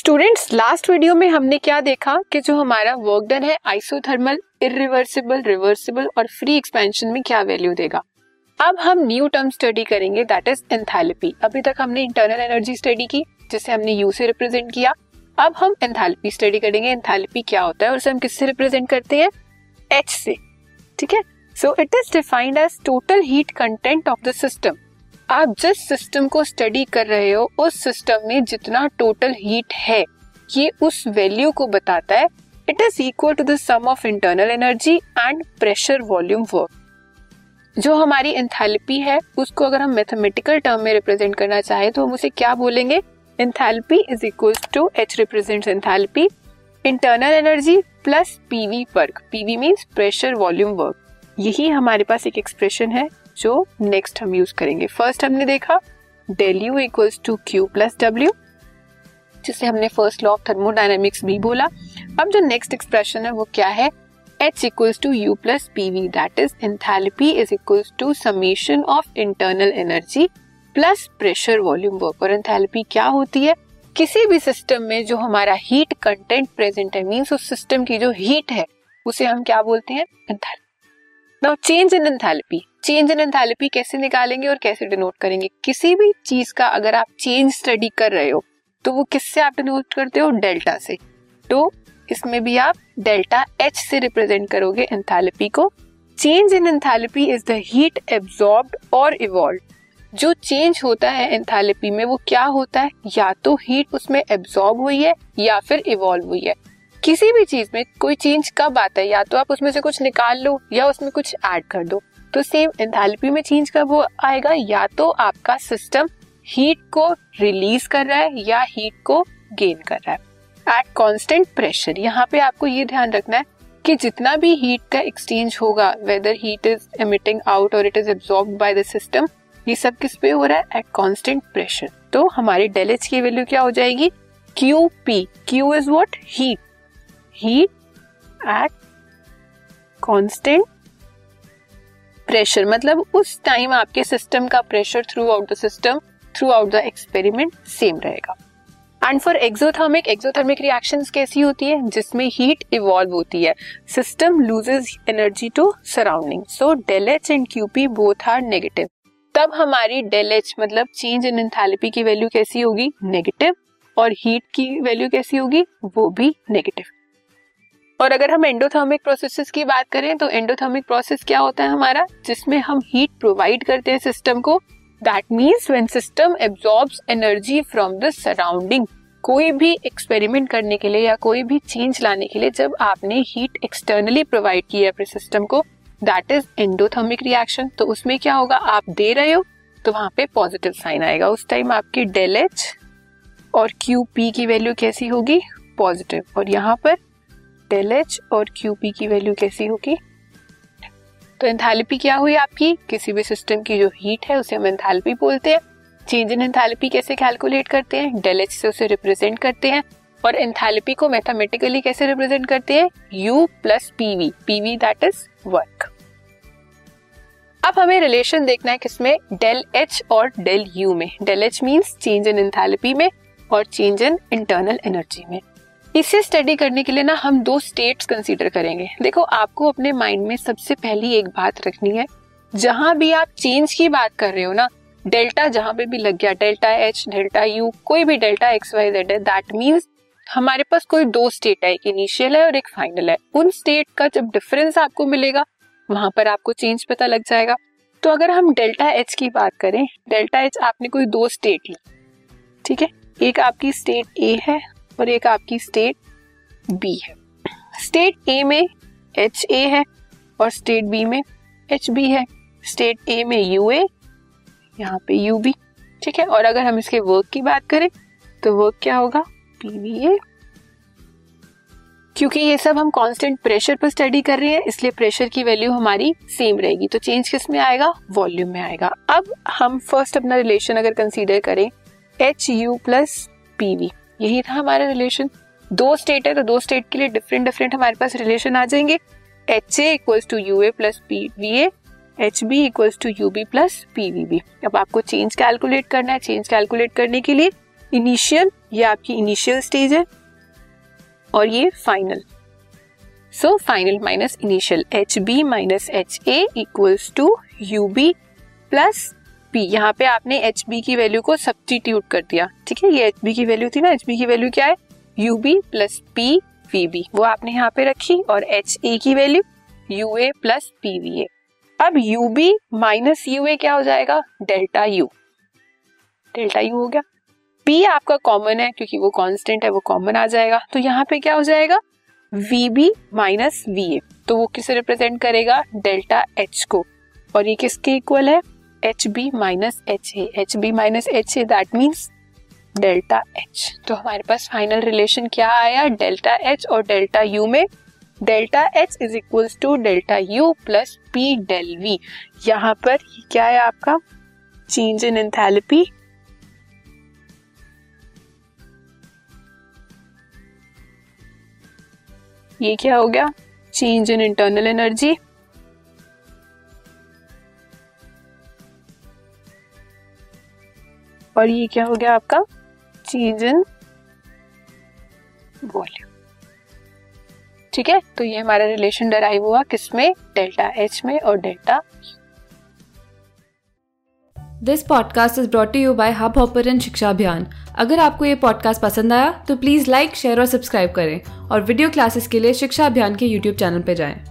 Students last video में हमने क्या देखा कि जो हमारा वर्क डन है आइसोथर्मल इरिवर्सिबल रिवर्सिबल और फ्री एक्सपेंशन में क्या वैल्यू देगा? अब हम न्यू टर्म स्टडी करेंगे दैट इज़ एंथैल्पी अभी तक हमने इंटरनल एनर्जी स्टडी की, जिसे हमने यू से रिप्रेजेंट किया। अब हम एंथैल्पी स्टडी करेंगे। एंथैल्पी क्या होता है और उसे हम किससे रिप्रेजेंट करते हैं? एच से। ठीक है? So it is defined as total heat content of the system आप जिस सिस्टम को स्टडी कर रहे हो, उस सिस्टम में जितना टोटल हीट है, ये उस वैल्यू को बताता है। It is equal to the sum of internal energy and pressure volume work जो हमारी एंथैल्पी है, उसको अगर हम मैथमेटिकल टर्म में रिप्रेजेंट करना चाहे तो हम उसे क्या बोलेंगे? Enthalpy is equal to H represent enthalpy internal energy plus PV work PV means pressure volume work यही हमारे पास एक एक्सप्रेशन है। जो नेक्स्ट हम यूज़ करेंगे। फ़र्स्ट हमने देखा del U equals to Q plus W जिसे हमने फ़र्स्ट लॉ ऑफ़ थर्मोडाइनमिक्स भी बोला। अब जो नेक्स्ट एक्सप्रेशन है, वो क्या है? H equals to U plus P V that is enthalpy is equals to summation of internal energy plus pressure volume work और एंथैल्पी क्या होती है? किसी भी सिस्टम में जो हमारा हीट कंटेंट प्रेजेंट है मींस उस सिस्टम की जो हीट है, उसे हम क्या बोलते हैं? Enthalpy now change in enthalpy change in enthalpy कैसे निकालेंगे और कैसे डिनोट करेंगे? किसी भी चीज़ का अगर आप चेंज स्टडी कर रहे हो तो वो किससे आप डिनोट करते हो? डेल्टा से। तो इसमें भी आप डेल्टा एच से रिप्रेजेंट करोगे एंथैल्पी को। Change in enthalpy is the heat absorbed और इवॉल्व जो चेंज होता है एंथैल्पी में, वो क्या होता है? या तो हीट उसमें एब्जॉर्ब हुई है, या फिर इवॉल्व हुई है। किसी भी चीज़ में कोई चेंज कब आता है? या तो आप उसमें से कुछ निकाल लो, या उसमें कुछ ऐड कर दो। तो सेम एंथैल्पी में चेंज कब आएगा? या तो आपका सिस्टम हीट को रिलीज़ कर रहा है या हीट को गेन कर रहा है। एट कॉन्स्टेंट प्रेशर यहाँ पे आपको ये ध्यान रखना है कि जितना भी हीट का एक्सचेंज होगा whether heat is emitting out और it is absorb by the system ये सब किस पे हो रहा है? एट कांस्टेंट प्रेशर तो हमारे डेल एच की वैल्यू क्या हो जाएगी? Q P Q is what heat heat at constant pressure मतलब उस टाइम आपके सिस्टम का pressure throughout the system throughout the experiment same रहेगा। And for exothermic exothermic reactions कैसी होती है? जिसमें हीट इवॉल्व होती है। System loses energy to surrounding so del H and QP both are negative तब हमारी डेल एच मतलब चेंज इन एंथैल्पी की वैल्यू कैसी होगी? नेगेटिव और हीट की वैल्यू कैसी होगी? वो भी नेगेटिव और अगर हम एंडोथर्मिक प्रोसेसेस की बात करें तो एंडोथर्मिक प्रोसेस क्या होता है हमारा? जिसमें हम हीट प्रोवाइड करते हैं सिस्टम को। That means when system absorb energy from the surrounding कोई भी एक्सपेरिमेंट करने के लिए या कोई भी चेंज लाने के लिए जब आपने हीट एक्सटर्नली प्रोवाइड की है अपने सिस्टम को दैट इज़ एंडोथर्मिक रिएक्शन तो उसमें क्या होगा? आप दे रहे हो तो वहाँ पे पॉजिटिव साइन आएगा। उस टाइम आपकी डेल एच और क्यू पी की वैल्यू कैसी होगी? पॉजिटिव और यहाँ पर डेल एच और क्यू पी की वैल्यू कैसी होगी? तो एंथैल्पी क्या हुई आपकी? किसी भी सिस्टम की जो हीट है, उसे हम एंथैल्पी बोलते हैं। चेंज इन एंथैल्पी कैसे कैलकुलेट करते हैं? डेल एच से उसे रिप्रेजेंट करते हैं। और एंथैल्पी को मैथमेटिकली कैसे रिप्रेजेंट करते हैं? U plus PV PV that is work अब हमें रिलेशन देखना है किसमें? डेल एच और डेल यू में। Del H means change in enthalpy में और चेंज इन इंटरनल एनर्जी में। इसे स्टडी करने के लिए ना हम दो स्टेट्स कंसीडर करेंगे। देखो, आपको अपने माइंड में सबसे पहली एक बात रखनी है। जहाँ भी आप चेंज की बात कर रहे हो ना डेल्टा जहाँ पे भी लग गया डेल्टा एच डेल्टा यू कोई भी डेल्टा एक्स वाई जेड है दैट मीन्स हमारे पास कोई दो स्टेट है, एक इनिशियल है और एक फाइनल है। उन स्टेट का जब डिफरेंस आपको मिलेगा, वहाँ पर आपको चेंज पता लग जाएगा। तो अगर हम डेल्टा एच की बात करें डेल्टा एच आपने कोई दो स्टेट ली, ठीक है? एक आपकी स्टेट ए है और एक आपकी स्टेट बी है। स्टेट ए में एच ए है और स्टेट बी में एच बी है। स्टेट ए में यू ए यहाँ पे यू बी ठीक है? और अगर हम इसके वर्क की बात करें तो वर्क क्या होगा? पी वी ए क्योंकि ये सब हम कांस्टेंट प्रेशर पर स्टडी कर रहे हैं, इसलिए प्रेशर की वैल्यू हमारी सेम रहेगी। तो चेंज किसमें आएगा? वॉल्यूम में आएगा। अब हम फ़र्स्ट अपना रिलेशन अगर कंसीडर करें एच यू प्लस पीवी यही था हमारा रिलेशन दो स्टेट है तो दो स्टेट के लिए डिफरेंट डिफरेंट हमारे पास रिलेशन आ जाएँगे। H A equals to U A plus P V A H B equals to U B plus P V B अब आपको चेंज कैलकुलेट करना है। चेंज कैलकुलेट करने के लिए इनिशियल ये आपकी इनिशियल स्टेज है, और ये final so final minus initial H B minus H A equals to U B plus P यहाँ पे आपने एच बी की वैल्यू को सब्सटीट्यूट कर दिया, ठीक है? ये एच बी की वैल्यू थी ना एच बी की वैल्यू क्या है? U B plus P V B वो आपने यहाँ पे रखी और एच ए की value U A plus P V A अब U B minus U A क्या हो जाएगा? डेल्टा यू डेल्टा यू हो गया। पी आपका कॉमन है, क्योंकि वो कांस्टेंट है, वो कॉमन आ जाएगा। तो यहाँ पे क्या हो जाएगा? V B minus V A तो वो किसे रिप्रेजेंट करेगा? डेल्टा एच को। और ये किसके इक्वल है? H B minus H A H B minus H A that means delta H तो हमारे पास फाइनल रिलेशन क्या आया? डेल्टा एच और डेल्टा यू में delta H is equal to delta U plus P del V यहाँ पर क्या है आपका? चेंज इन एंथैल्पी ये क्या हो गया? चेंज इन इंटरनल एनर्जी और ये क्या हो गया आपका? Change in volume. ठीक है तो ये हमारा रिलेशन डराइव हुआ किसमें? डेल्टा एच में और delta this podcast is brought you by Hubhopper Shiksha Abhiyan अगर आपको ये पॉडकास्ट पसंद आया तो प्लीज़ लाइक शेयर और सब्सक्राइब करें। और वीडियो क्लासेस के लिए शिक्षा अभियान के यूट्यूब चैनल पर जाएँ।